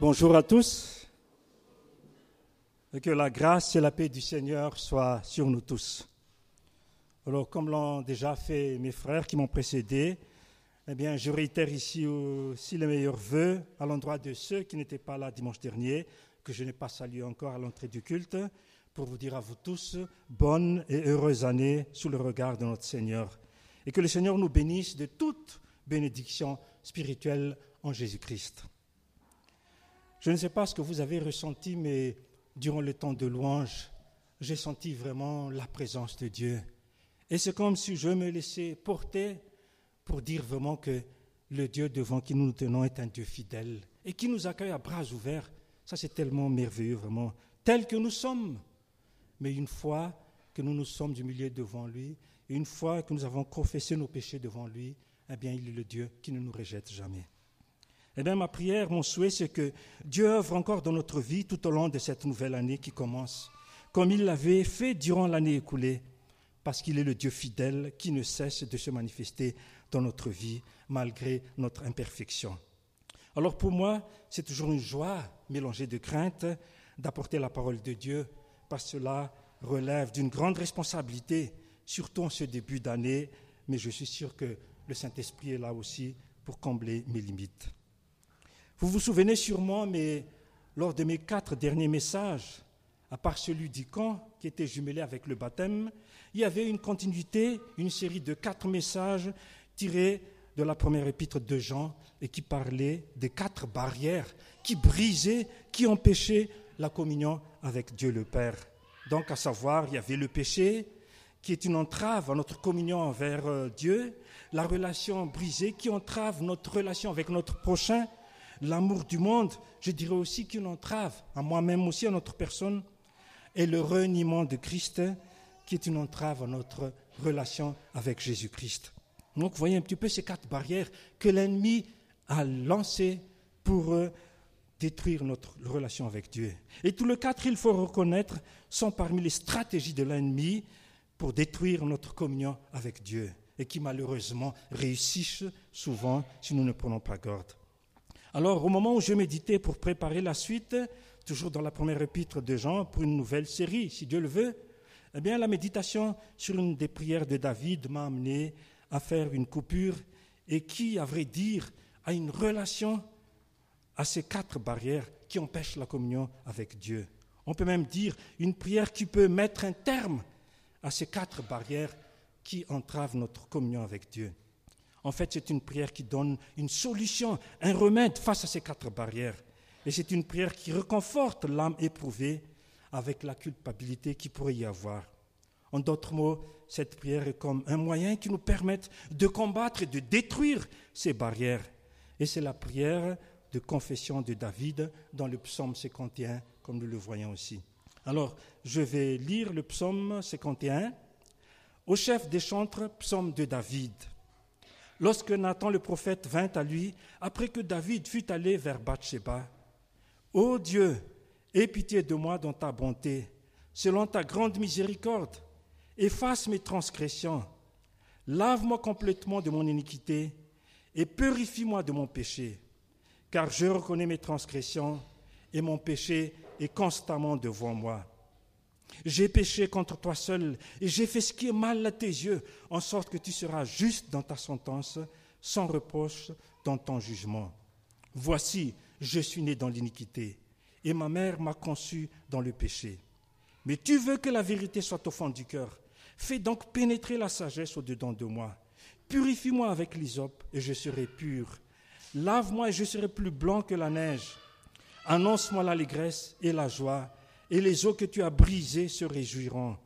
Bonjour à tous. Et que la grâce et la paix du Seigneur soient sur nous tous. Alors, comme l'ont déjà fait mes frères qui m'ont précédé, eh bien, je réitère ici aussi les meilleurs voeux à l'endroit de ceux qui n'étaient pas là dimanche dernier, que je n'ai pas salué encore à l'entrée du culte, pour vous dire à vous tous bonne et heureuse année sous le regard de notre Seigneur. Et que le Seigneur nous bénisse de toute bénédiction spirituelle en Jésus-Christ. Je ne sais pas ce que vous avez ressenti, mais durant le temps de louange, j'ai senti vraiment la présence de Dieu. Et c'est comme si je me laissais porter pour dire vraiment que le Dieu devant qui nous nous tenons est un Dieu fidèle et qui nous accueille à bras ouverts. Ça, c'est tellement merveilleux, vraiment, tel que nous sommes. Mais une fois que nous nous sommes humiliés devant lui, une fois que nous avons confessé nos péchés devant lui, eh bien, il est le Dieu qui ne nous rejette jamais. Eh bien, ma prière, mon souhait, c'est que Dieu œuvre encore dans notre vie tout au long de cette nouvelle année qui commence, comme il l'avait fait durant l'année écoulée, parce qu'il est le Dieu fidèle qui ne cesse de se manifester dans notre vie malgré notre imperfection. Alors pour moi, c'est toujours une joie mélangée de crainte d'apporter la parole de Dieu, parce que cela relève d'une grande responsabilité, surtout en ce début d'année, mais je suis sûr que le Saint-Esprit est là aussi pour combler mes limites. Vous vous souvenez sûrement, mais lors de mes quatre derniers messages, à part celui du camp qui était jumelé avec le baptême, il y avait une continuité, une série de quatre messages tirés de la première épître de Jean et qui parlaient des quatre barrières qui brisaient, qui empêchaient la communion avec Dieu le Père. Donc, à savoir, il y avait le péché, qui est une entrave à notre communion envers euh, Dieu, la relation brisée qui entrave notre relation avec notre prochain, l'amour du monde, je dirais aussi qu'une entrave à moi-même aussi, à notre personne, et le reniement de Christ, qui est une entrave à notre relation avec Jésus-Christ. Donc, voyez un petit peu ces quatre barrières que l'ennemi a lancées pour euh, détruire notre relation avec Dieu. Et tous les quatre, il faut reconnaître, sont parmi les stratégies de l'ennemi pour détruire notre communion avec Dieu et qui malheureusement réussissent souvent si nous ne prenons pas garde. Alors, au moment où je méditais pour préparer la suite, toujours dans la première épître de Jean, pour une nouvelle série, si Dieu le veut, eh la méditation sur une des prières de David m'a amené à faire une coupure et qui, à vrai dire, a une relation à ces quatre barrières qui empêchent la communion avec Dieu. On peut même dire une prière qui peut mettre un terme à ces quatre barrières qui entravent notre communion avec Dieu. En fait, c'est une prière qui donne une solution, un remède face à ces quatre barrières. Et c'est une prière qui reconforte l'âme éprouvée avec la culpabilité qui pourrait y avoir. En d'autres mots, cette prière est comme un moyen qui nous permet de combattre et de détruire ces barrières. Et c'est la prière de confession de David dans le psaume 51, comme nous le voyons aussi. Alors, je vais lire le psaume 51. Au chef des chantres, psaume de David lorsque Nathan le prophète vint à lui, après que David fut allé vers Bathsheba. Ô Dieu, aie pitié de moi dans ta bonté, selon ta grande miséricorde. Efface mes transgressions. Lave-moi complètement de mon iniquité et purifie-moi de mon péché. Car je reconnais mes transgressions et mon péché est constamment devant moi. J'ai péché contre toi seul et j'ai fait ce qui est mal à tes yeux, en sorte que tu seras juste dans ta sentence, sans reproche dans ton jugement. Voici, je suis né dans l'iniquité et ma mère m'a conçu dans le péché. Mais tu veux que la vérité soit au fond du cœur. Fais donc pénétrer la sagesse au-dedans de moi. Purifie-moi avec l'hysope et je serai pur. Lave-moi et je serai plus blanc que la neige. Annonce-moi l'allégresse et la joie et les eaux que tu as brisées se réjouiront.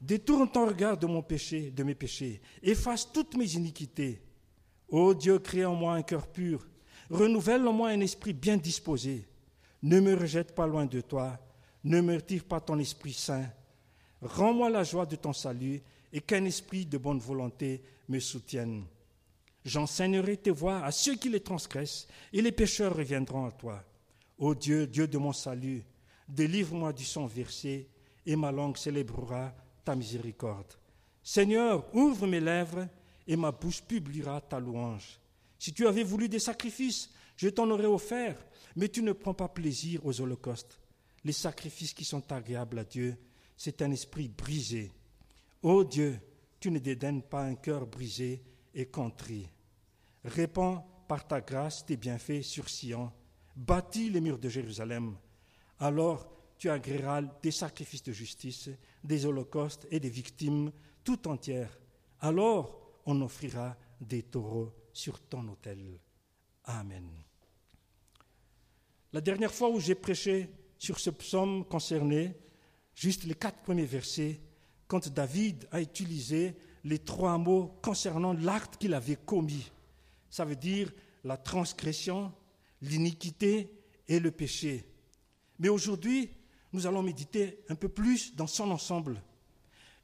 Détourne ton regard de mon péché, de mes péchés, efface toutes mes iniquités. Ô Dieu, crée en moi un cœur pur, renouvelle en moi un esprit bien disposé. Ne me rejette pas loin de toi, ne me retire pas ton esprit saint. Rends-moi la joie de ton salut et qu'un esprit de bonne volonté me soutienne. J'enseignerai tes voies à ceux qui les transgressent, et les pécheurs reviendront à toi. Ô Dieu, Dieu de mon salut, Délivre-moi du sang versé, et ma langue célébrera ta miséricorde. Seigneur, ouvre mes lèvres, et ma bouche publiera ta louange. Si tu avais voulu des sacrifices, Je t'en aurais offert, mais tu ne prends pas plaisir aux holocaustes. Les sacrifices qui sont agréables à Dieu, c'est un esprit brisé. Ô Dieu, tu ne dédaignes pas un cœur brisé et contrit. Répands par ta grâce tes bienfaits sur Sion. Bâtis les murs de Jérusalem. Alors tu agréeras des sacrifices de justice, des holocaustes et des victimes tout entières. Alors on offrira des taureaux sur ton autel. Amen. La dernière fois où j'ai prêché sur ce psaume concerné, juste les quatre premiers versets, quand David a utilisé les trois mots concernant l'acte qu'il avait commis. Ça veut dire la transgression, l'iniquité et le péché. Mais aujourd'hui, nous allons méditer un peu plus dans son ensemble.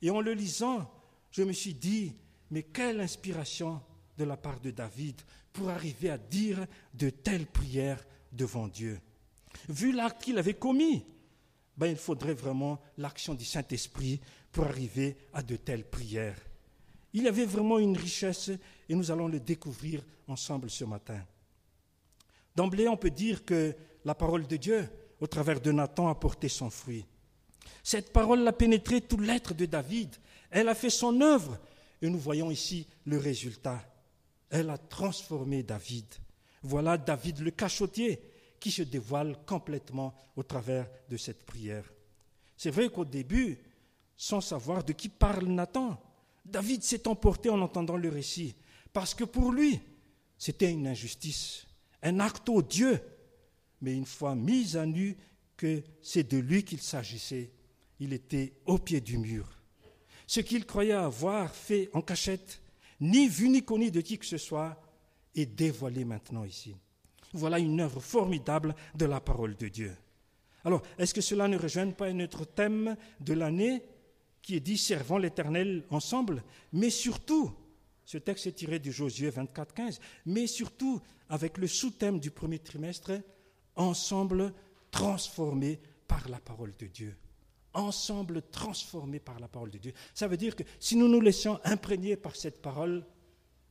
Et en le lisant, je me suis dit, mais quelle inspiration de la part de David pour arriver à dire de telles prières devant Dieu. Vu l'acte qu'il avait commis, ben, il faudrait vraiment l'action du Saint-Esprit pour arriver à de telles prières. Il y avait vraiment une richesse et nous allons le découvrir ensemble ce matin. D'emblée, on peut dire que la parole de Dieu, au travers de Nathan, a porté son fruit. Cette parole a pénétré tout l'être de David. Elle a fait son œuvre et nous voyons ici le résultat. Elle a transformé David. Voilà David le cachotier qui se dévoile complètement au travers de cette prière. C'est vrai qu'au début, sans savoir de qui parle Nathan, David s'est emporté en entendant le récit, parce que pour lui, c'était une injustice, un acte odieux. Mais une fois mis à nu que c'est de lui qu'il s'agissait, il était au pied du mur. Ce qu'il croyait avoir fait en cachette, ni vu ni connu de qui que ce soit, est dévoilé maintenant ici. Voilà une œuvre formidable de la parole de Dieu. Alors, est-ce que cela ne rejoint pas notre thème de l'année qui est dit servant l'Éternel ensemble Mais surtout, ce texte est tiré de Josué 24, 15, mais surtout avec le sous-thème du premier trimestre, ensemble transformés par la parole de Dieu. Ensemble transformés par la parole de Dieu. Ça veut dire que si nous nous laissons imprégner par cette parole,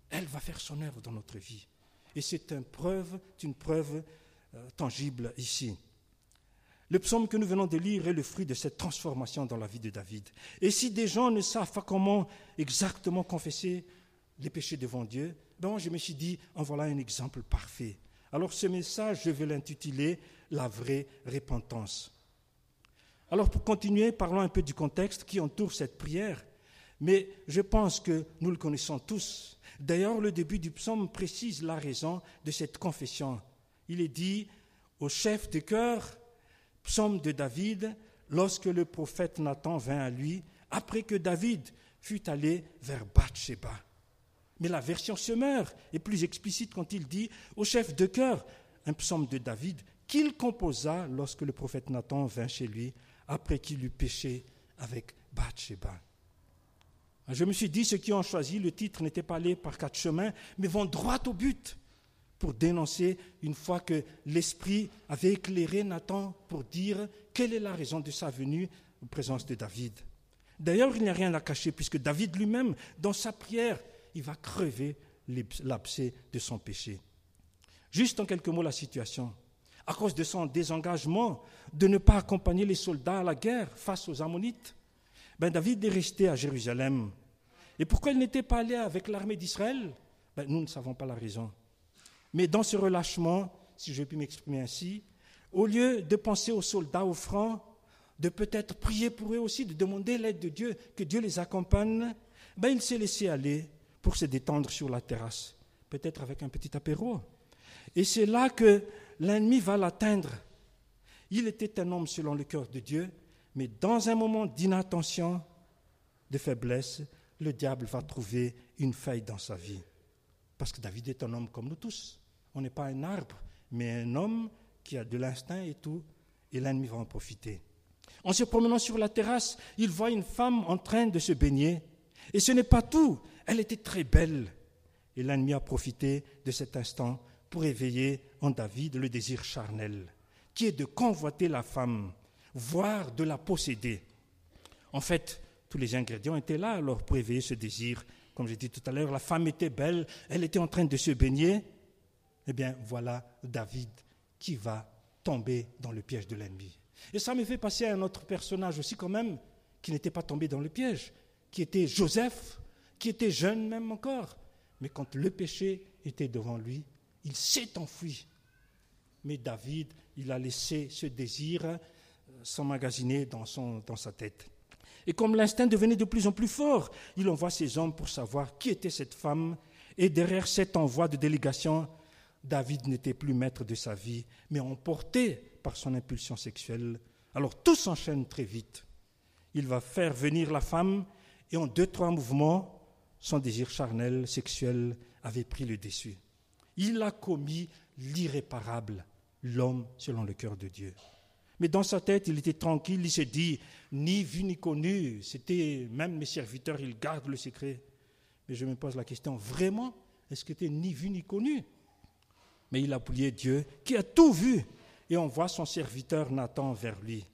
elle va faire son œuvre dans notre vie. Et c'est une preuve, une preuve euh, tangible ici. Le psaume que nous venons de lire est le fruit de cette transformation dans la vie de David. Et si des gens ne savent pas comment exactement confesser les péchés devant Dieu, ben je me suis dit, en voilà un exemple parfait. Alors ce message, je vais l'intituler La vraie repentance. Alors pour continuer, parlons un peu du contexte qui entoure cette prière. Mais je pense que nous le connaissons tous. D'ailleurs, le début du psaume précise la raison de cette confession. Il est dit au chef de chœur, psaume de David, lorsque le prophète Nathan vint à lui, après que David fut allé vers Bathsheba. Mais la version semeur est plus explicite quand il dit au chef de chœur, un psaume de David, qu'il composa lorsque le prophète Nathan vint chez lui, après qu'il eut péché avec Bathsheba. Je me suis dit, ceux qui ont choisi le titre n'étaient pas allés par quatre chemins, mais vont droit au but pour dénoncer une fois que l'Esprit avait éclairé Nathan pour dire quelle est la raison de sa venue en présence de David. D'ailleurs, il n'y a rien à cacher puisque David lui-même, dans sa prière, il va crever l'abcès de son péché. Juste en quelques mots la situation. À cause de son désengagement de ne pas accompagner les soldats à la guerre face aux Ammonites, ben David est resté à Jérusalem. Et pourquoi il n'était pas allé avec l'armée d'Israël? Ben, Nous ne savons pas la raison. Mais dans ce relâchement, si je puis m'exprimer ainsi, au lieu de penser aux soldats, aux francs, de peut-être prier pour eux aussi, de demander l'aide de Dieu, que Dieu les accompagne, ben il s'est laissé aller pour se détendre sur la terrasse, peut-être avec un petit apéro. Et c'est là que l'ennemi va l'atteindre. Il était un homme selon le cœur de Dieu, mais dans un moment d'inattention, de faiblesse, le diable va trouver une faille dans sa vie. Parce que David est un homme comme nous tous. On n'est pas un arbre, mais un homme qui a de l'instinct et tout, et l'ennemi va en profiter. En se promenant sur la terrasse, il voit une femme en train de se baigner. Et ce n'est pas tout, elle était très belle. Et l'ennemi a profité de cet instant pour éveiller en David le désir charnel, qui est de convoiter la femme, voire de la posséder. En fait, tous les ingrédients étaient là alors pour éveiller ce désir. Comme j'ai dit tout à l'heure, la femme était belle, elle était en train de se baigner, eh bien voilà David qui va tomber dans le piège de l'ennemi. Et ça me fait passer à un autre personnage aussi quand même, qui n'était pas tombé dans le piège, qui était Joseph, qui était jeune même encore. Mais quand le péché était devant lui, il s'est enfui. Mais David, il a laissé ce désir euh, s'emmagasiner dans, dans sa tête. Et comme l'instinct devenait de plus en plus fort, il envoie ses hommes pour savoir qui était cette femme. Et derrière cet envoi de délégation, David n'était plus maître de sa vie, mais emporté par son impulsion sexuelle. Alors tout s'enchaîne très vite. Il va faire venir la femme et en deux, trois mouvements, son désir charnel, sexuel, avait pris le dessus. Il a commis l'irréparable, l'homme selon le cœur de Dieu. Mais dans sa tête, il était tranquille, il se dit, ni vu ni connu, c'était même mes serviteurs, ils gardent le secret. Mais je me pose la question, vraiment, est-ce que c'était ni vu ni connu? Mais il a oublié Dieu qui a tout vu et envoie son serviteur Nathan vers lui.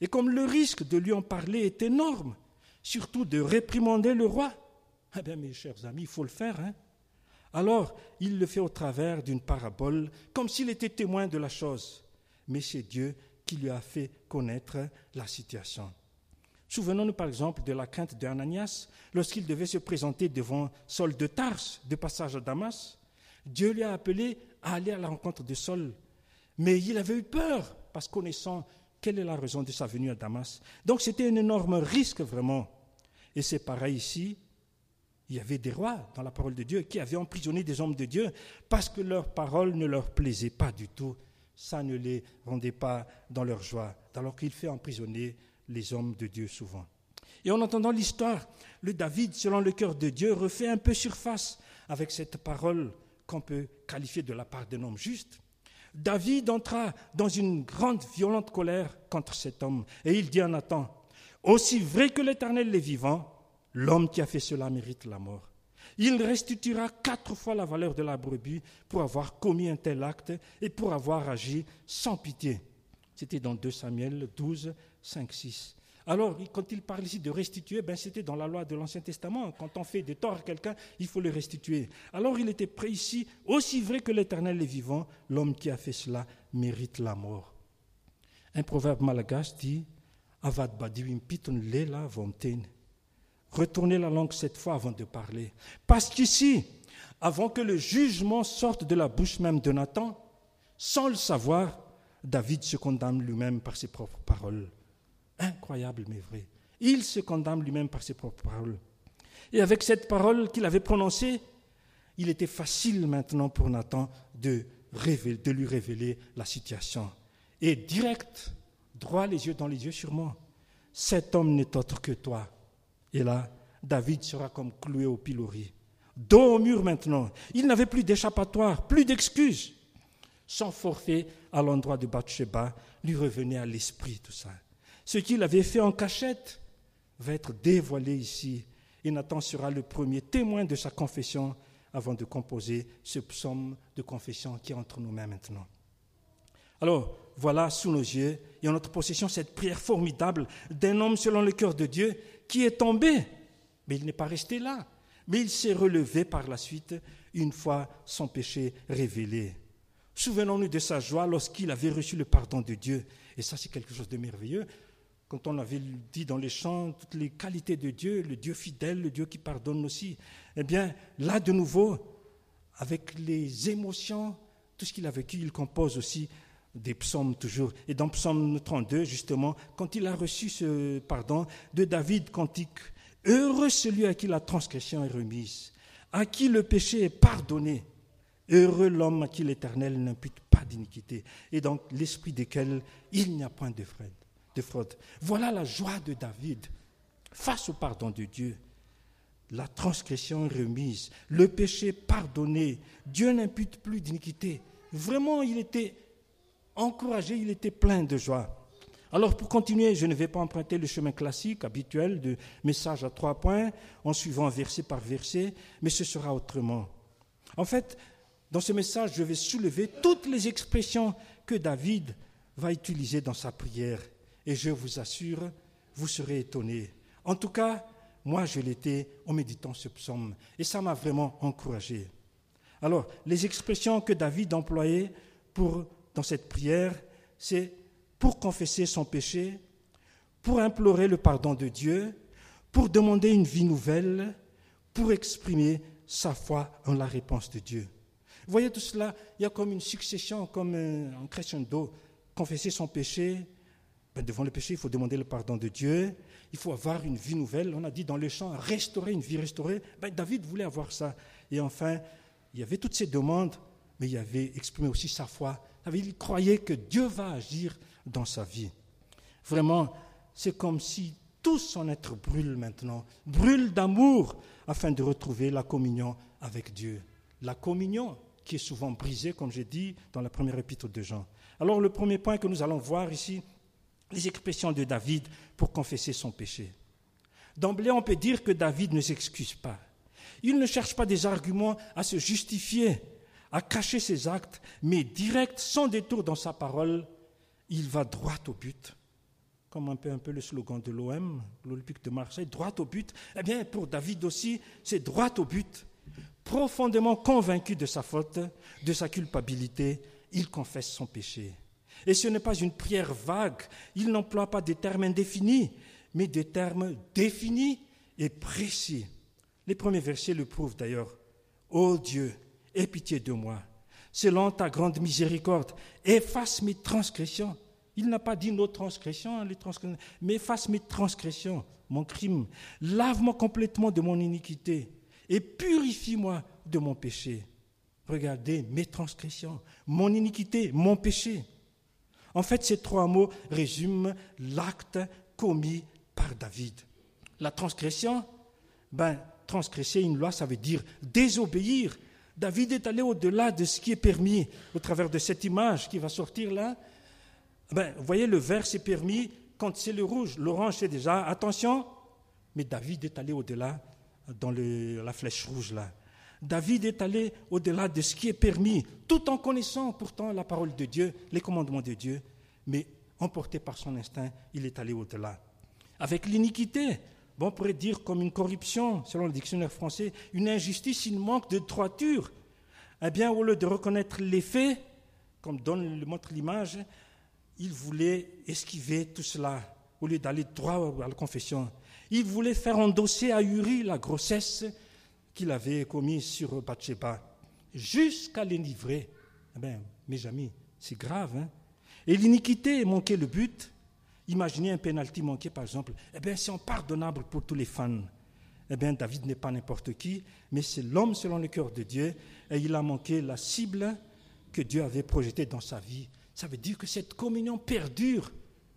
Et comme le risque de lui en parler est énorme, surtout de réprimander le roi, eh bien mes chers amis, il faut le faire. Hein Alors, il le fait au travers d'une parabole, comme s'il était témoin de la chose. Mais c'est Dieu qui lui a fait connaître la situation. Souvenons-nous par exemple de la crainte d'Ananias lorsqu'il devait se présenter devant Saul de Tars, de passage à Damas. Dieu lui a appelé à aller à la rencontre de Saul. Mais il avait eu peur, parce connaissant quelle est la raison de sa venue à Damas. Donc c'était un énorme risque vraiment. Et c'est pareil ici. Il y avait des rois dans la parole de Dieu qui avaient emprisonné des hommes de Dieu parce que leur parole ne leur plaisait pas du tout ça ne les rendait pas dans leur joie, alors qu'il fait emprisonner les hommes de Dieu souvent. Et en entendant l'histoire, le David, selon le cœur de Dieu, refait un peu surface avec cette parole qu'on peut qualifier de la part d'un homme juste. David entra dans une grande, violente colère contre cet homme, et il dit à Nathan, Aussi vrai que l'Éternel est vivant, l'homme qui a fait cela mérite la mort il restituera quatre fois la valeur de la brebis pour avoir commis un tel acte et pour avoir agi sans pitié. C'était dans 2 Samuel 12, 5, 6. Alors, quand il parle ici de restituer, ben c'était dans la loi de l'Ancien Testament. Quand on fait des torts à quelqu'un, il faut le restituer. Alors, il était prêt ici, aussi vrai que l'Éternel est vivant, l'homme qui a fait cela mérite la mort. Un proverbe malgache dit Avad badiwim piton lela. Retournez la langue cette fois avant de parler. Parce qu'ici, avant que le jugement sorte de la bouche même de Nathan, sans le savoir, David se condamne lui-même par ses propres paroles. Incroyable mais vrai. Il se condamne lui-même par ses propres paroles. Et avec cette parole qu'il avait prononcée, il était facile maintenant pour Nathan de, de lui révéler la situation. Et direct, droit les yeux dans les yeux sur moi, cet homme n'est autre que toi, et là, David sera comme cloué au pilori. Dos au mur maintenant. Il n'avait plus d'échappatoire, plus d'excuses. Son forfait à l'endroit de Bathsheba lui revenait à l'esprit tout ça. Ce qu'il avait fait en cachette va être dévoilé ici. Et Nathan sera le premier témoin de sa confession avant de composer ce psaume de confession qui est entre nous mêmes maintenant. Alors, voilà sous nos yeux et en notre possession cette prière formidable d'un homme selon le cœur de Dieu qui est tombé. Mais il n'est pas resté là. Mais il s'est relevé par la suite une fois son péché révélé. Souvenons-nous de sa joie lorsqu'il avait reçu le pardon de Dieu. Et ça, c'est quelque chose de merveilleux. Quand on avait dit dans les chants toutes les qualités de Dieu, le Dieu fidèle, le Dieu qui pardonne aussi, eh bien, là de nouveau, avec les émotions, tout ce qu'il a vécu, il compose aussi des psaumes toujours. Et dans psaume 32, justement, quand il a reçu ce pardon de David cantique, Heureux celui à qui la transgression est remise, à qui le péché est pardonné. Heureux l'homme à qui l'Éternel n'impute pas d'iniquité, et dans l'esprit desquels il n'y a point de fraude, de fraude. Voilà la joie de David face au pardon de Dieu. La transgression remise, le péché pardonné, Dieu n'impute plus d'iniquité. Vraiment, il était encouragé, il était plein de joie. Alors pour continuer, je ne vais pas emprunter le chemin classique, habituel, de message à trois points, en suivant verset par verset, mais ce sera autrement. En fait, dans ce message, je vais soulever toutes les expressions que David va utiliser dans sa prière. Et je vous assure, vous serez étonnés. En tout cas, moi, je l'étais en méditant ce psaume. Et ça m'a vraiment encouragé. Alors, les expressions que David employait pour, cette prière, c'est pour confesser son péché, pour implorer le pardon de Dieu, pour demander une vie nouvelle, pour exprimer sa foi en la réponse de Dieu. Vous voyez tout cela, il y a comme une succession, comme un crescendo. Confesser son péché, ben devant le péché, il faut demander le pardon de Dieu, il faut avoir une vie nouvelle. On a dit dans le chant, restaurer une vie restaurée. Ben David voulait avoir ça. Et enfin, il y avait toutes ces demandes, mais il avait exprimé aussi sa foi. Il croyait que Dieu va agir dans sa vie. Vraiment, c'est comme si tout son être brûle maintenant, brûle d'amour afin de retrouver la communion avec Dieu. La communion qui est souvent brisée, comme j'ai dit dans la première épître de Jean. Alors le premier point que nous allons voir ici, les expressions de David pour confesser son péché. D'emblée, on peut dire que David ne s'excuse pas. Il ne cherche pas des arguments à se justifier, à cacher ses actes, mais direct, sans détour dans sa parole, il va droit au but. Comme un peu, un peu le slogan de l'OM, l'Olympique de Marseille, droit au but. Eh bien, pour David aussi, c'est droit au but. Profondément convaincu de sa faute, de sa culpabilité, il confesse son péché. Et ce n'est pas une prière vague, il n'emploie pas des termes indéfinis, mais des termes définis et précis. Les premiers versets le prouvent d'ailleurs. Ô Dieu, aie pitié de moi. Selon ta grande miséricorde, efface mes transgressions. Il n'a pas dit nos transgressions, hein, les transgressions, mais efface mes transgressions, mon crime. Lave-moi complètement de mon iniquité et purifie-moi de mon péché. Regardez mes transgressions, mon iniquité, mon péché. En fait, ces trois mots résument l'acte commis par David. La transgression, ben, transgresser une loi, ça veut dire désobéir. David est allé au-delà de ce qui est permis au travers de cette image qui va sortir là. Ben, vous voyez, le vert c'est permis quand c'est le rouge. L'orange c'est déjà attention, mais David est allé au-delà dans la flèche rouge là. David est allé au-delà de ce qui est permis, tout en connaissant pourtant la parole de Dieu, les commandements de Dieu, mais emporté par son instinct, il est allé au-delà. Avec l'iniquité, bon, on pourrait dire comme une corruption, selon le dictionnaire français, une injustice, une manque de droiture. Eh bien, au lieu de reconnaître les faits, comme donne le montre l'image, il voulait esquiver tout cela, au lieu d'aller droit à la confession. Il voulait faire endosser à Uri la grossesse qu'il avait commis sur Bathsheba, jusqu'à l'enivrer. Eh bien, mes amis, c'est grave. Hein? Et l'iniquité manquait le but. Imaginez un pénalty manqué, par exemple. Eh bien, c'est impardonnable pour tous les fans. Eh bien, David n'est pas n'importe qui, mais c'est l'homme selon le cœur de Dieu, et il a manqué la cible que Dieu avait projetée dans sa vie. Ça veut dire que cette communion perdure,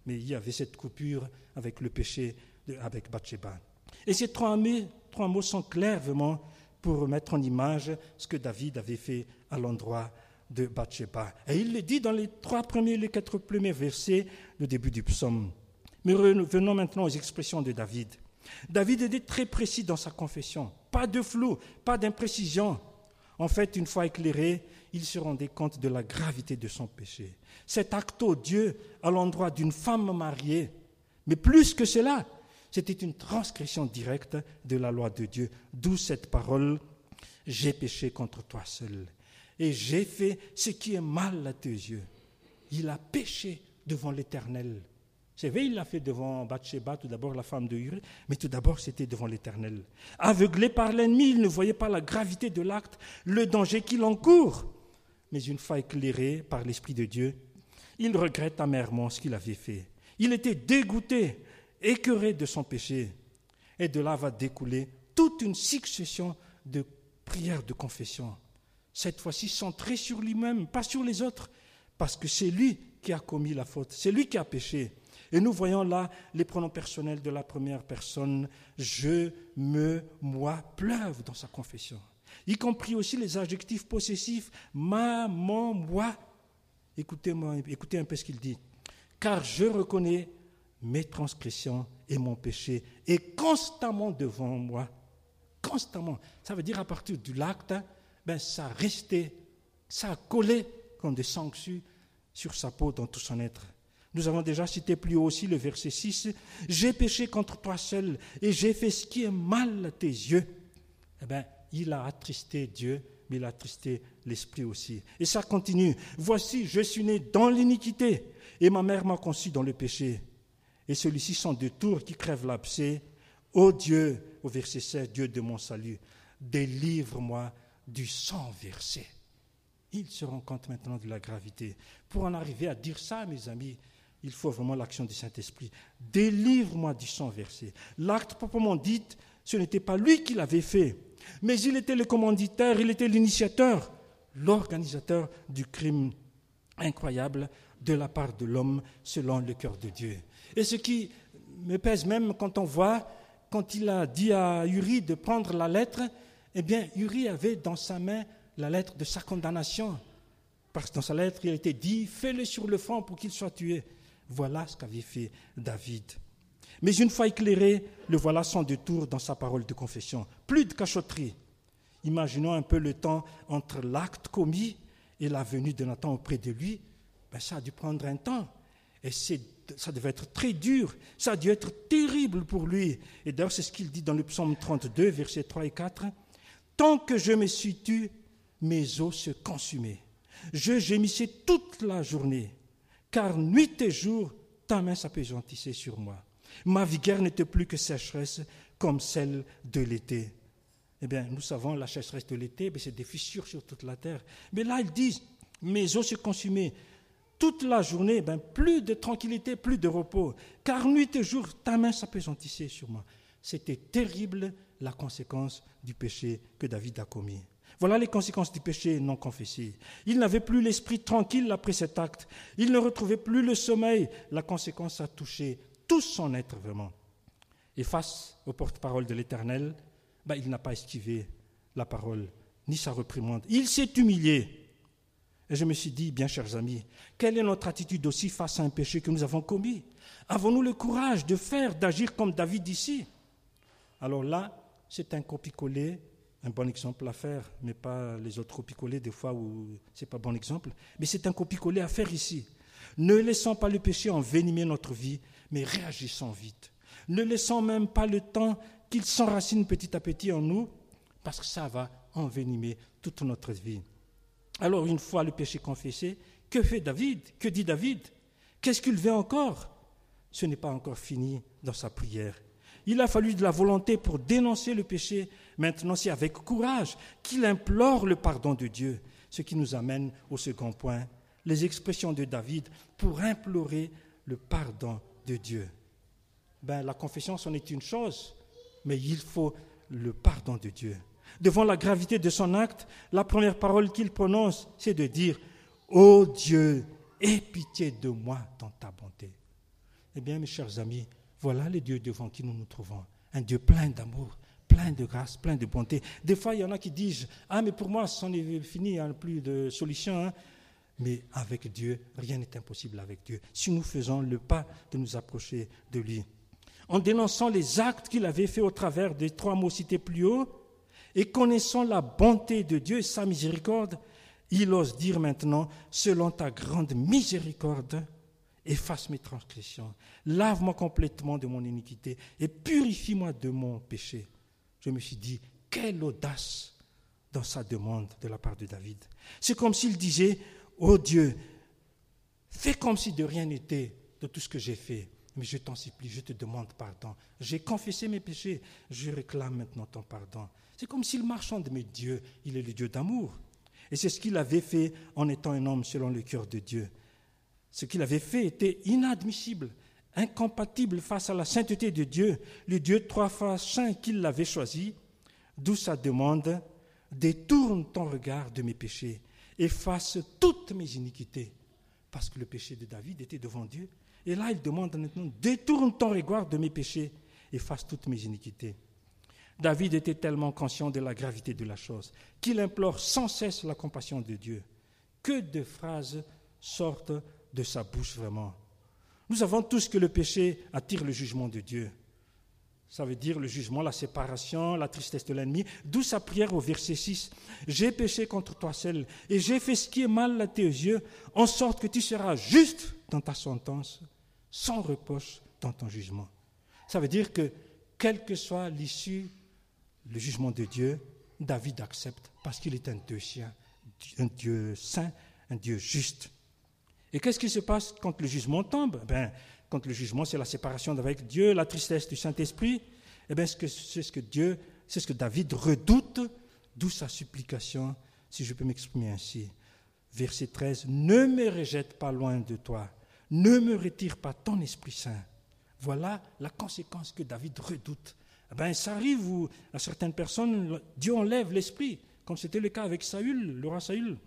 mais il y avait cette coupure avec le péché, avec Bathsheba. Et ces trois mots, trois mots sont clairs vraiment pour mettre en image ce que David avait fait à l'endroit de Bathsheba. Et il le dit dans les trois premiers, les quatre premiers versets du début du psaume. Mais revenons maintenant aux expressions de David. David était très précis dans sa confession. Pas de flou, pas d'imprécision. En fait, une fois éclairé, il se rendait compte de la gravité de son péché. Cet acte odieux à l'endroit d'une femme mariée, mais plus que cela, c'était une transgression directe de la loi de Dieu. D'où cette parole, j'ai péché contre toi seul. Et j'ai fait ce qui est mal à tes yeux. Il a péché devant l'Éternel. C'est vrai, il l'a fait devant Bathsheba, tout d'abord la femme de Uri, mais tout d'abord c'était devant l'Éternel. Aveuglé par l'ennemi, il ne voyait pas la gravité de l'acte, le danger qu'il encourt. Mais une fois éclairé par l'Esprit de Dieu, il regrette amèrement ce qu'il avait fait. Il était dégoûté écœuré de son péché. Et de là va découler toute une succession de prières de confession. Cette fois-ci centrée sur lui-même, pas sur les autres, parce que c'est lui qui a commis la faute, c'est lui qui a péché. Et nous voyons là les pronoms personnels de la première personne, je, me, moi, pleuvent dans sa confession. Y compris aussi les adjectifs possessifs, ma, mon, moi. Écoutez-moi, écoutez un peu ce qu'il dit. Car je reconnais mes transgressions et mon péché est constamment devant moi. Constamment. Ça veut dire à partir du l'acte, ben, ça resté, ça a collé comme des sanctions sur sa peau dans tout son être. Nous avons déjà cité plus haut aussi le verset 6. J'ai péché contre toi seul et j'ai fait ce qui est mal à tes yeux. Eh bien, il a attristé Dieu, mais il a attristé l'esprit aussi. Et ça continue. Voici, je suis né dans l'iniquité, et ma mère m'a conçu dans le péché. Et celui-ci sont deux tours qui crèvent l'abcès. Ô Dieu, au verset 7, Dieu de mon salut, délivre-moi du sang versé. Il se rend compte maintenant de la gravité. Pour en arriver à dire ça, mes amis, il faut vraiment l'action du Saint-Esprit. Délivre-moi du sang versé. L'acte proprement dit, ce n'était pas lui qui l'avait fait, mais il était le commanditaire, il était l'initiateur, l'organisateur du crime incroyable de la part de l'homme selon le cœur de Dieu. Et ce qui me pèse même quand on voit, quand il a dit à Uri de prendre la lettre, eh bien, Uri avait dans sa main la lettre de sa condamnation. Parce que dans sa lettre, il était dit, fais-le sur le front pour qu'il soit tué. Voilà ce qu'avait fait David. Mais une fois éclairé, le voilà sans détour dans sa parole de confession. Plus de cachotterie. Imaginons un peu le temps entre l'acte commis et la venue de Nathan auprès de lui. Ben, ça a dû prendre un temps. Et ça devait être très dur. Ça a dû être terrible pour lui. Et d'ailleurs, c'est ce qu'il dit dans le psaume 32, versets 3 et 4. Tant que je me suis tu, mes os se consumaient. Je gémissais toute la journée, car nuit et jour, ta main s'appesantissait sur moi. Ma vigueur n'était plus que sécheresse comme celle de l'été. Eh bien, nous savons, la sécheresse de l'été, c'est des fissures sur toute la terre. Mais là, ils disent, mes os se consumaient. Toute la journée, ben, plus de tranquillité, plus de repos. Car nuit et jour, ta main s'appesantissait sur moi. C'était terrible la conséquence du péché que David a commis. Voilà les conséquences du péché non confessé. Il n'avait plus l'esprit tranquille après cet acte. Il ne retrouvait plus le sommeil. La conséquence a touché tout son être vraiment. Et face au porte-parole de l'Éternel, ben, il n'a pas esquivé la parole ni sa reprimande. Il s'est humilié. Et je me suis dit, bien chers amis, quelle est notre attitude aussi face à un péché que nous avons commis? Avons-nous le courage de faire, d'agir comme David ici? Alors là, c'est un copier-coller un bon exemple à faire, mais pas les autres copier-coller des fois où ce n'est pas bon exemple. Mais c'est un copier-coller à faire ici. Ne laissons pas le péché envenimer notre vie, mais réagissons vite. Ne laissons même pas le temps qu'il s'enracine petit à petit en nous, parce que ça va envenimer toute notre vie. Alors, une fois le péché confessé, que fait David? Que dit David? Qu'est-ce qu'il veut encore? Ce n'est pas encore fini dans sa prière. Il a fallu de la volonté pour dénoncer le péché. Maintenant, c'est avec courage qu'il implore le pardon de Dieu. Ce qui nous amène au second point, les expressions de David pour implorer le pardon de Dieu. Ben, la confession, c'en est une chose, mais il faut le pardon de Dieu. Devant la gravité de son acte, la première parole qu'il prononce, c'est de dire Ô Dieu, aie pitié de moi dans ta bonté. Eh bien, mes chers amis, voilà le Dieu devant qui nous nous trouvons. Un Dieu plein d'amour, plein de grâce, plein de bonté. Des fois, il y en a qui disent Ah, mais pour moi, c'en est fini, a plus de solution. Hein. Mais avec Dieu, rien n'est impossible avec Dieu. Si nous faisons le pas de nous approcher de lui. En dénonçant les actes qu'il avait faits au travers des trois mots cités plus haut, et connaissant la bonté de Dieu et sa miséricorde, il ose dire maintenant, selon ta grande miséricorde, efface mes transgressions, lave-moi complètement de mon iniquité et purifie-moi de mon péché. Je me suis dit, quelle audace dans sa demande de la part de David. C'est comme s'il disait, oh Dieu, fais comme si de rien n'était de tout ce que j'ai fait, mais je t'en supplie, je te demande pardon. J'ai confessé mes péchés, je réclame maintenant ton pardon. C'est comme s'il marchande, mais Dieu, il est le Dieu d'amour. Et c'est ce qu'il avait fait en étant un homme selon le cœur de Dieu. Ce qu'il avait fait était inadmissible, incompatible face à la sainteté de Dieu, le Dieu trois fois saint qu'il l'avait choisi, d'où sa demande détourne ton regard de mes péchés, efface toutes mes iniquités, parce que le péché de David était devant Dieu. Et là, il demande détourne ton regard de mes péchés, efface toutes mes iniquités. David était tellement conscient de la gravité de la chose qu'il implore sans cesse la compassion de Dieu. Que de phrases sortent de sa bouche vraiment. Nous savons tous que le péché attire le jugement de Dieu. Ça veut dire le jugement, la séparation, la tristesse de l'ennemi. D'où sa prière au verset 6. J'ai péché contre toi seul et j'ai fait ce qui est mal à tes yeux, en sorte que tu seras juste dans ta sentence, sans reproche dans ton jugement. Ça veut dire que, quelle que soit l'issue, le jugement de Dieu, David accepte parce qu'il est un Dieu un Dieu saint, un Dieu juste. Et qu'est-ce qui se passe quand le jugement tombe? Ben, Quand le jugement, c'est la séparation avec Dieu, la tristesse du Saint-Esprit, eh bien, c'est ce que Dieu, c'est ce que David redoute, d'où sa supplication, si je peux m'exprimer ainsi. Verset 13, ne me rejette pas loin de toi, ne me retire pas ton Esprit Saint. Voilà la conséquence que David redoute. Eh ben, ça arrive où, à certaines personnes, Dieu enlève l'esprit, comme c'était le cas avec Saül, le roi Saül.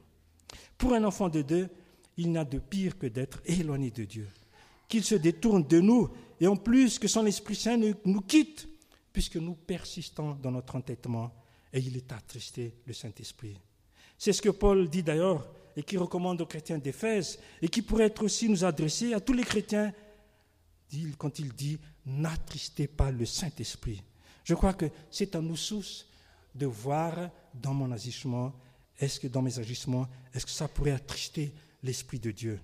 Pour un enfant de Dieu, il n'y a de pire que d'être éloigné de Dieu, qu'il se détourne de nous, et en plus que son Esprit Saint nous quitte, puisque nous persistons dans notre entêtement, et il est attristé, le Saint-Esprit. C'est ce que Paul dit d'ailleurs, et qui recommande aux chrétiens d'Éphèse, et qui pourrait être aussi nous adresser à tous les chrétiens quand il dit N'attristez pas le Saint-Esprit. Je crois que c'est à nous tous de voir dans mon agissement, est-ce que dans mes agissements, est-ce que ça pourrait attrister l'Esprit de Dieu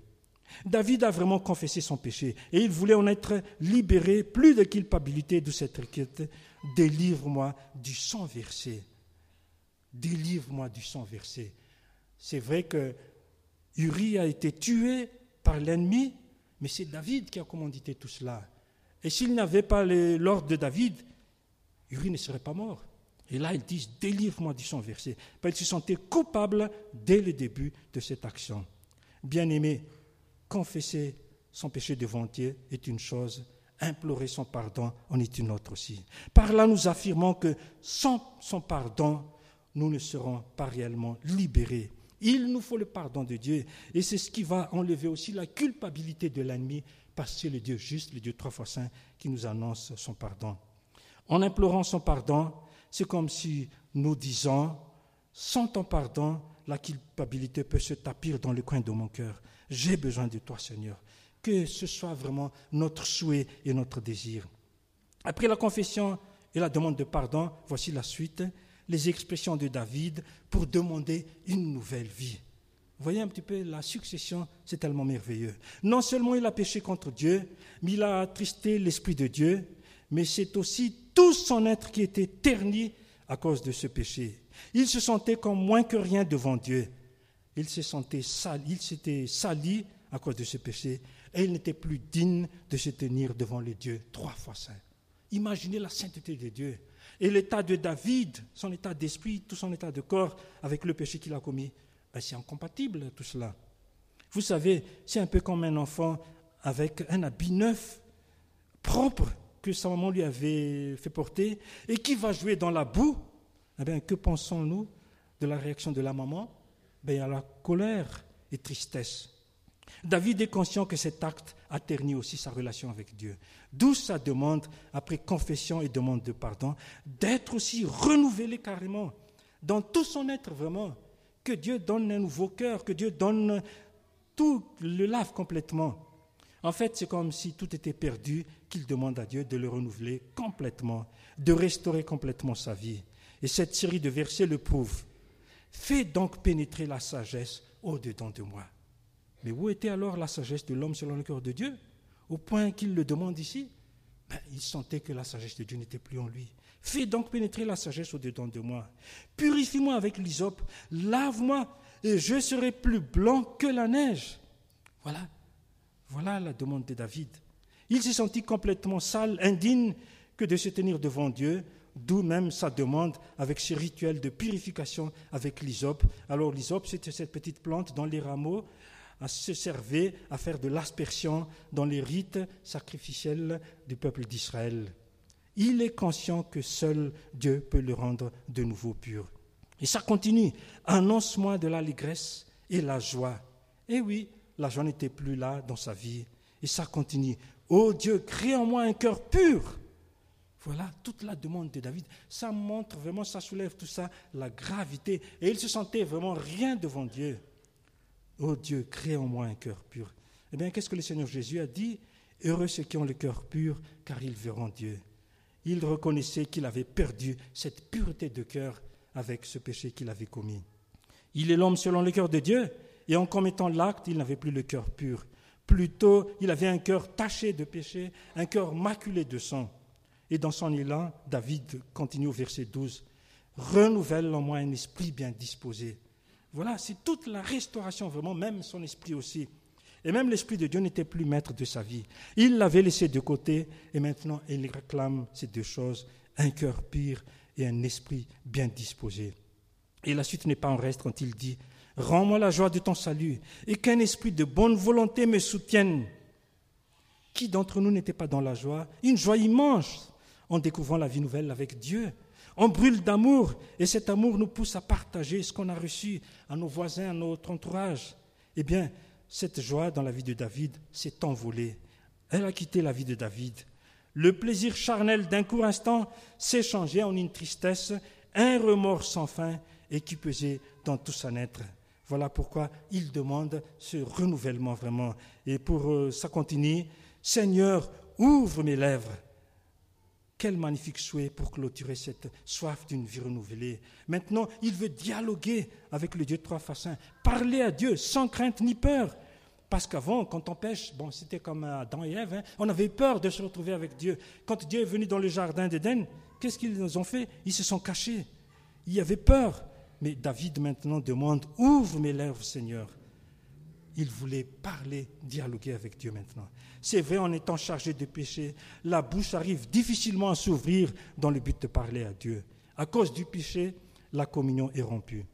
David a vraiment confessé son péché et il voulait en être libéré, plus de culpabilité de cette requête. Délivre-moi du sang versé. Délivre-moi du sang versé. C'est vrai que Uri a été tué par l'ennemi, mais c'est David qui a commandité tout cela. Et s'il n'avait pas l'ordre de David, Uri ne serait pas mort. Et là, ils disent Délivre-moi du sang versé. Il se sentait coupable dès le début de cette action. Bien-aimé, confesser son péché devant Dieu est une chose, implorer son pardon en est une autre aussi. Par là, nous affirmons que sans son pardon, nous ne serons pas réellement libérés. Il nous faut le pardon de Dieu. Et c'est ce qui va enlever aussi la culpabilité de l'ennemi, parce que le Dieu juste, le Dieu trois fois saint, qui nous annonce son pardon. En implorant son pardon, c'est comme si nous disons, sans ton pardon, la culpabilité peut se tapir dans le coin de mon cœur. J'ai besoin de toi, Seigneur. Que ce soit vraiment notre souhait et notre désir. Après la confession et la demande de pardon, voici la suite, les expressions de David pour demander une nouvelle vie. Voyez un petit peu la succession, c'est tellement merveilleux. Non seulement il a péché contre Dieu, mais il a attristé l'Esprit de Dieu, mais c'est aussi tout son être qui était terni à cause de ce péché. Il se sentait comme moins que rien devant Dieu. Il se sentait sali, il s'était sali à cause de ce péché, et il n'était plus digne de se tenir devant les dieux trois fois saint. Imaginez la sainteté de Dieu. Et l'état de David, son état d'esprit, tout son état de corps avec le péché qu'il a commis, ben, c'est incompatible tout cela. Vous savez, c'est un peu comme un enfant avec un habit neuf, propre, que sa maman lui avait fait porter, et qui va jouer dans la boue. Eh que pensons-nous de la réaction de la maman? Ben, Il la colère et tristesse. David est conscient que cet acte a terni aussi sa relation avec Dieu. D'où sa demande, après confession et demande de pardon, d'être aussi renouvelé carrément, dans tout son être vraiment. Que Dieu donne un nouveau cœur, que Dieu donne tout, le lave complètement. En fait, c'est comme si tout était perdu, qu'il demande à Dieu de le renouveler complètement, de restaurer complètement sa vie. Et cette série de versets le prouve. Fais donc pénétrer la sagesse au-dedans de moi. Mais où était alors la sagesse de l'homme selon le cœur de Dieu? Au point qu'il le demande ici ben, Il sentait que la sagesse de Dieu n'était plus en lui. Fais donc pénétrer la sagesse au-dedans de moi. Purifie-moi avec l'hysope, lave-moi, et je serai plus blanc que la neige. Voilà, voilà la demande de David. Il s'est senti complètement sale, indigne que de se tenir devant Dieu, d'où même sa demande avec ce rituel de purification avec l'hysope. Alors l'hysope, c'était cette petite plante dans les rameaux à se servait à faire de l'aspersion dans les rites sacrificiels du peuple d'Israël. Il est conscient que seul Dieu peut le rendre de nouveau pur. Et ça continue. Annonce-moi de l'allégresse et la joie. Et oui, la joie n'était plus là dans sa vie. Et ça continue. Oh Dieu, crée en moi un cœur pur. Voilà toute la demande de David. Ça montre vraiment, ça soulève tout ça, la gravité. Et il se sentait vraiment rien devant Dieu. Oh Dieu, crée en moi un cœur pur. Eh bien, qu'est-ce que le Seigneur Jésus a dit? Heureux ceux qui ont le cœur pur, car ils verront Dieu. Il reconnaissait qu'il avait perdu cette pureté de cœur avec ce péché qu'il avait commis. Il est l'homme selon le cœur de Dieu, et en commettant l'acte, il n'avait plus le cœur pur. Plutôt, il avait un cœur taché de péché, un cœur maculé de sang. Et dans son élan, David continue au verset 12. renouvelle en moi un esprit bien disposé. Voilà, c'est toute la restauration, vraiment, même son esprit aussi. Et même l'Esprit de Dieu n'était plus maître de sa vie. Il l'avait laissé de côté et maintenant il réclame ces deux choses, un cœur pur et un esprit bien disposé. Et la suite n'est pas en reste quand il dit, Rends-moi la joie de ton salut et qu'un esprit de bonne volonté me soutienne. Qui d'entre nous n'était pas dans la joie? Une joie immense en découvrant la vie nouvelle avec Dieu. On brûle d'amour et cet amour nous pousse à partager ce qu'on a reçu à nos voisins, à notre entourage. Eh bien, cette joie dans la vie de David s'est envolée. Elle a quitté la vie de David. Le plaisir charnel d'un court instant s'est changé en une tristesse, un remords sans fin et qui pesait dans tout son être. Voilà pourquoi il demande ce renouvellement vraiment. Et pour euh, ça continue, Seigneur, ouvre mes lèvres quel magnifique souhait pour clôturer cette soif d'une vie renouvelée. Maintenant, il veut dialoguer avec le Dieu de trois façons, parler à Dieu sans crainte ni peur. Parce qu'avant, quand on pêche, bon, c'était comme Adam et Ève, hein, on avait peur de se retrouver avec Dieu. Quand Dieu est venu dans le jardin d'Éden, qu'est-ce qu'ils nous ont fait? Ils se sont cachés. Il y avait peur. Mais David maintenant demande, ouvre mes lèvres, Seigneur il voulait parler, dialoguer avec Dieu maintenant. C'est vrai, en étant chargé de péché, la bouche arrive difficilement à s'ouvrir dans le but de parler à Dieu. À cause du péché, la communion est rompue.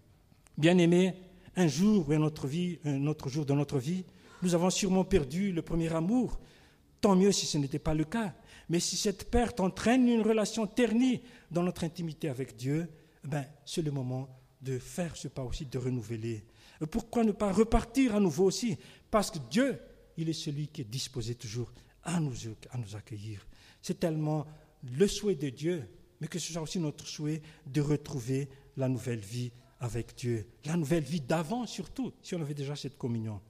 Bien-aimés, un jour, vie, un autre jour de notre vie, nous avons sûrement perdu le premier amour. Tant mieux si ce n'était pas le cas. Mais si cette perte entraîne une relation ternie dans notre intimité avec Dieu, ben, c'est le moment de faire ce pas aussi, de renouveler pourquoi ne pas repartir à nouveau aussi? Parce que Dieu, il est celui qui est disposé toujours à nous, à nous accueillir. C'est tellement le souhait de Dieu, mais que ce soit aussi notre souhait de retrouver la nouvelle vie avec Dieu. La nouvelle vie d'avant surtout, si on avait déjà cette communion.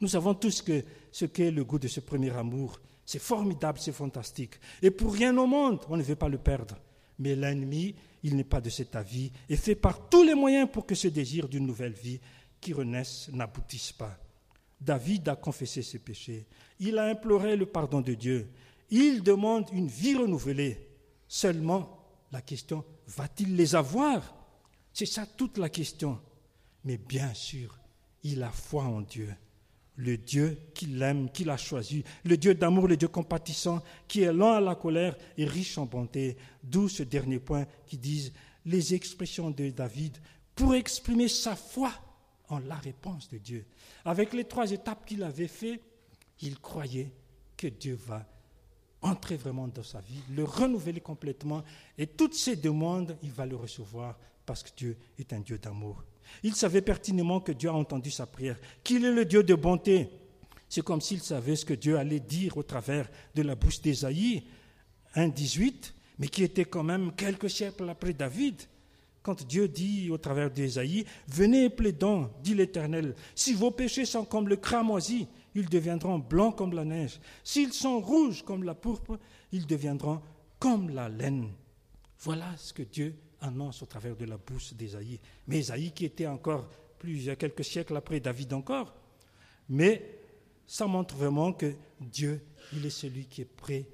Nous savons tous que ce qu'est le goût de ce premier amour. C'est formidable, c'est fantastique. Et pour rien au monde, on ne veut pas le perdre. Mais l'ennemi, il n'est pas de cet avis et fait par tous les moyens pour que ce désir d'une nouvelle vie qui renaissent n'aboutissent pas. David a confessé ses péchés. Il a imploré le pardon de Dieu. Il demande une vie renouvelée. Seulement, la question, va-t-il les avoir? C'est ça toute la question. Mais bien sûr, il a foi en Dieu. Le Dieu qu'il aime, qu'il a choisi, le Dieu d'amour, le Dieu compatissant, qui est lent à la colère et riche en bonté. D'où ce dernier point qui disent les expressions de David pour exprimer sa foi en la réponse de Dieu. Avec les trois étapes qu'il avait fait, il croyait que Dieu va entrer vraiment dans sa vie, le renouveler complètement, et toutes ses demandes, il va le recevoir parce que Dieu est un Dieu d'amour. Il savait pertinemment que Dieu a entendu sa prière, qu'il est le Dieu de bonté. C'est comme s'il savait ce que Dieu allait dire au travers de la bouche d'Ésaïe 1.18, mais qui était quand même quelques siècles après David quand Dieu dit au travers d'Ésaïe, Venez plaidons, dit l'Éternel, si vos péchés sont comme le cramoisi, ils deviendront blancs comme la neige. S'ils sont rouges comme la pourpre, ils deviendront comme la laine. Voilà ce que Dieu annonce au travers de la bouche d'Ésaïe. Mais Ésaïe qui était encore plus, quelques siècles après David encore. Mais ça montre vraiment que Dieu, il est celui qui est prêt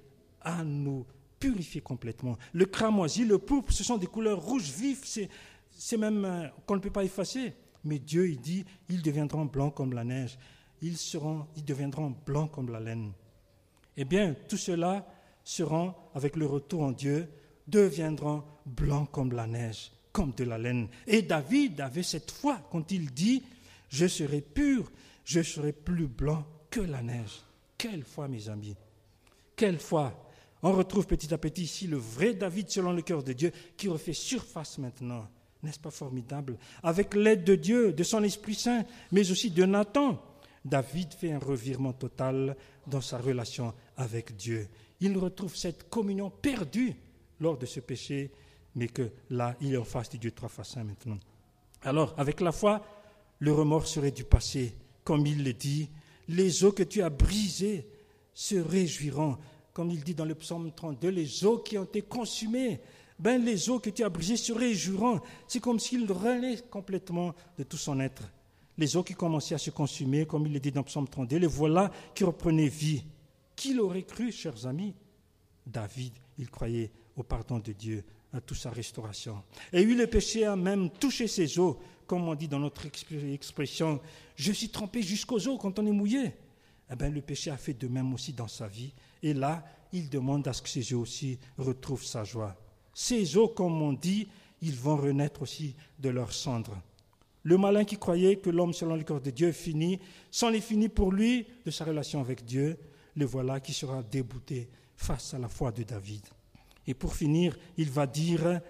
à nous purifié complètement. Le cramoisi, le pourpre, ce sont des couleurs rouges vives, c'est même euh, qu'on ne peut pas effacer. Mais Dieu, il dit, ils deviendront blancs comme la neige, ils, seront, ils deviendront blancs comme la laine. Eh bien, tout cela seront, avec le retour en Dieu, deviendront blancs comme la neige, comme de la laine. Et David avait cette foi quand il dit, je serai pur, je serai plus blanc que la neige. Quelle foi, mes amis. Quelle foi on retrouve petit à petit ici le vrai David selon le cœur de Dieu qui refait surface maintenant. N'est-ce pas formidable? Avec l'aide de Dieu, de son Esprit Saint, mais aussi de Nathan, David fait un revirement total dans sa relation avec Dieu. Il retrouve cette communion perdue lors de ce péché, mais que là, il est en face du Dieu trois fois saint maintenant. Alors, avec la foi, le remords serait du passé. Comme il le dit, les eaux que tu as brisées se réjouiront comme il dit dans le psaume 32, les eaux qui ont été consumées, ben les eaux que tu as brisées se réjouiront. C'est comme s'il renaît complètement de tout son être. Les eaux qui commençaient à se consumer, comme il le dit dans le psaume 32, les voilà qui reprenaient vie. Qui l'aurait cru, chers amis? David, il croyait au pardon de Dieu à toute sa restauration. Et oui, le péché a même touché ses os, comme on dit dans notre expression, je suis trempé jusqu'aux os quand on est mouillé. Eh bien, le péché a fait de même aussi dans sa vie. Et là, il demande à ce que ses os aussi retrouvent sa joie. Ces os, comme on dit, ils vont renaître aussi de leurs cendres. Le malin qui croyait que l'homme selon le corps de Dieu est fini, c'en est fini pour lui de sa relation avec Dieu, le voilà qui sera débouté face à la foi de David. Et pour finir, il va dire,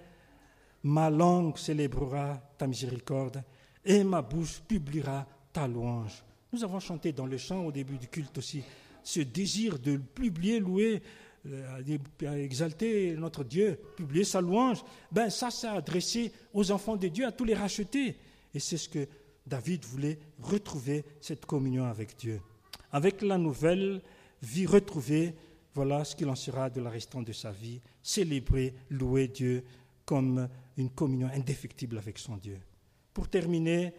ma langue célébrera ta miséricorde et ma bouche publiera ta louange. Nous avons chanté dans le chant au début du culte aussi ce désir de publier, louer, euh, exalter notre Dieu, publier sa louange. Ben ça, c'est adressé aux enfants de Dieu, à tous les rachetés. Et c'est ce que David voulait retrouver, cette communion avec Dieu. Avec la nouvelle vie retrouvée, voilà ce qu'il en sera de la restante de sa vie, célébrer, louer Dieu comme une communion indéfectible avec son Dieu. Pour terminer,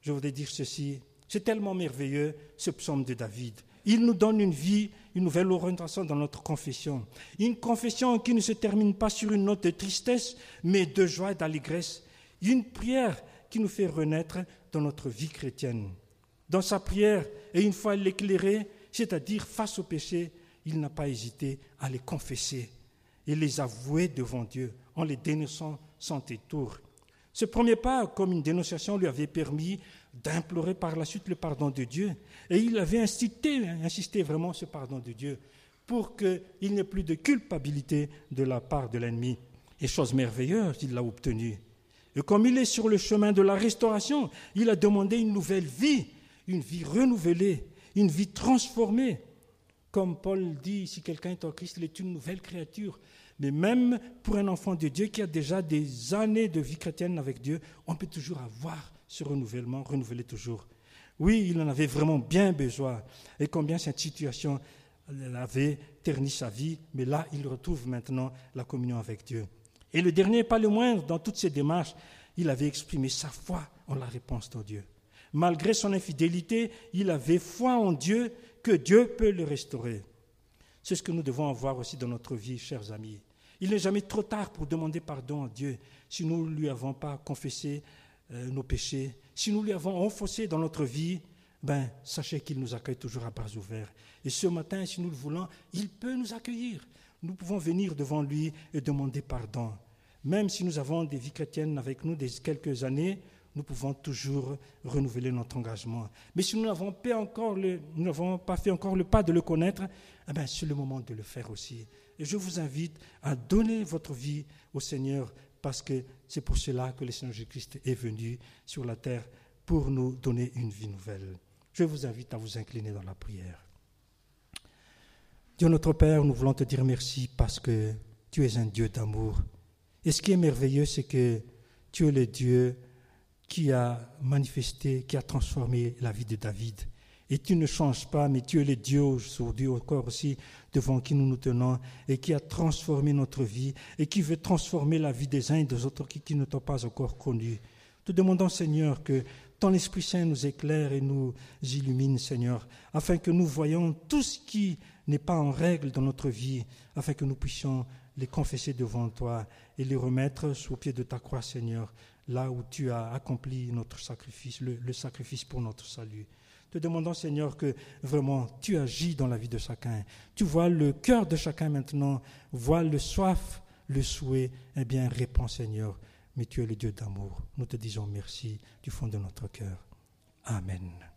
je voudrais dire ceci, c'est tellement merveilleux ce psaume de David. Il nous donne une vie, une nouvelle orientation dans notre confession. Une confession qui ne se termine pas sur une note de tristesse, mais de joie et d'allégresse. Une prière qui nous fait renaître dans notre vie chrétienne. Dans sa prière, et une fois l'éclairée, c'est-à-dire face au péché, il n'a pas hésité à les confesser et les avouer devant Dieu en les dénonçant sans détour. Ce premier pas, comme une dénonciation, lui avait permis d'implorer par la suite le pardon de Dieu. Et il avait insisté, insisté vraiment ce pardon de Dieu pour qu'il n'y ait plus de culpabilité de la part de l'ennemi. Et chose merveilleuse, il l'a obtenu. Et comme il est sur le chemin de la restauration, il a demandé une nouvelle vie, une vie renouvelée, une vie transformée. Comme Paul dit, si quelqu'un est en Christ, il est une nouvelle créature. Mais même pour un enfant de Dieu qui a déjà des années de vie chrétienne avec Dieu, on peut toujours avoir ce renouvellement, renouveler toujours. Oui, il en avait vraiment bien besoin. Et combien cette situation avait terni sa vie, mais là, il retrouve maintenant la communion avec Dieu. Et le dernier, pas le moindre, dans toutes ces démarches, il avait exprimé sa foi en la réponse de Dieu. Malgré son infidélité, il avait foi en Dieu que Dieu peut le restaurer. C'est ce que nous devons avoir aussi dans notre vie, chers amis. Il n'est jamais trop tard pour demander pardon à Dieu si nous ne lui avons pas confessé euh, nos péchés, si nous lui avons enfoncé dans notre vie, ben, sachez qu'il nous accueille toujours à bras ouverts. Et ce matin, si nous le voulons, il peut nous accueillir. Nous pouvons venir devant lui et demander pardon. Même si nous avons des vies chrétiennes avec nous des quelques années, nous pouvons toujours renouveler notre engagement. Mais si nous n'avons pas, encore fait encore le pas de le connaître, eh ben, c'est le moment de le faire aussi. Et je vous invite à donner votre vie au Seigneur parce que c'est pour cela que le Seigneur Jésus-Christ est venu sur la terre pour nous donner une vie nouvelle. Je vous invite à vous incliner dans la prière. Dieu notre Père, nous voulons te dire merci parce que tu es un Dieu d'amour. Et ce qui est merveilleux, c'est que tu es le Dieu qui a manifesté, qui a transformé la vie de David. Et tu ne changes pas, mais tu es le Dieu aujourd'hui encore aussi devant qui nous nous tenons et qui a transformé notre vie et qui veut transformer la vie des uns et des autres qui, ne t'ont pas encore connus. Te demandons, Seigneur, que ton Esprit Saint nous éclaire et nous illumine, Seigneur, afin que nous voyions tout ce qui n'est pas en règle dans notre vie, afin que nous puissions les confesser devant toi et les remettre sous pied de ta croix, Seigneur, là où tu as accompli notre sacrifice, le sacrifice pour notre salut. Te demandons, Seigneur, que vraiment tu agis dans la vie de chacun. Tu vois le cœur de chacun maintenant, vois le soif, le souhait. Eh bien, réponds, Seigneur. Mais tu es le Dieu d'amour. Nous te disons merci du fond de notre cœur. Amen.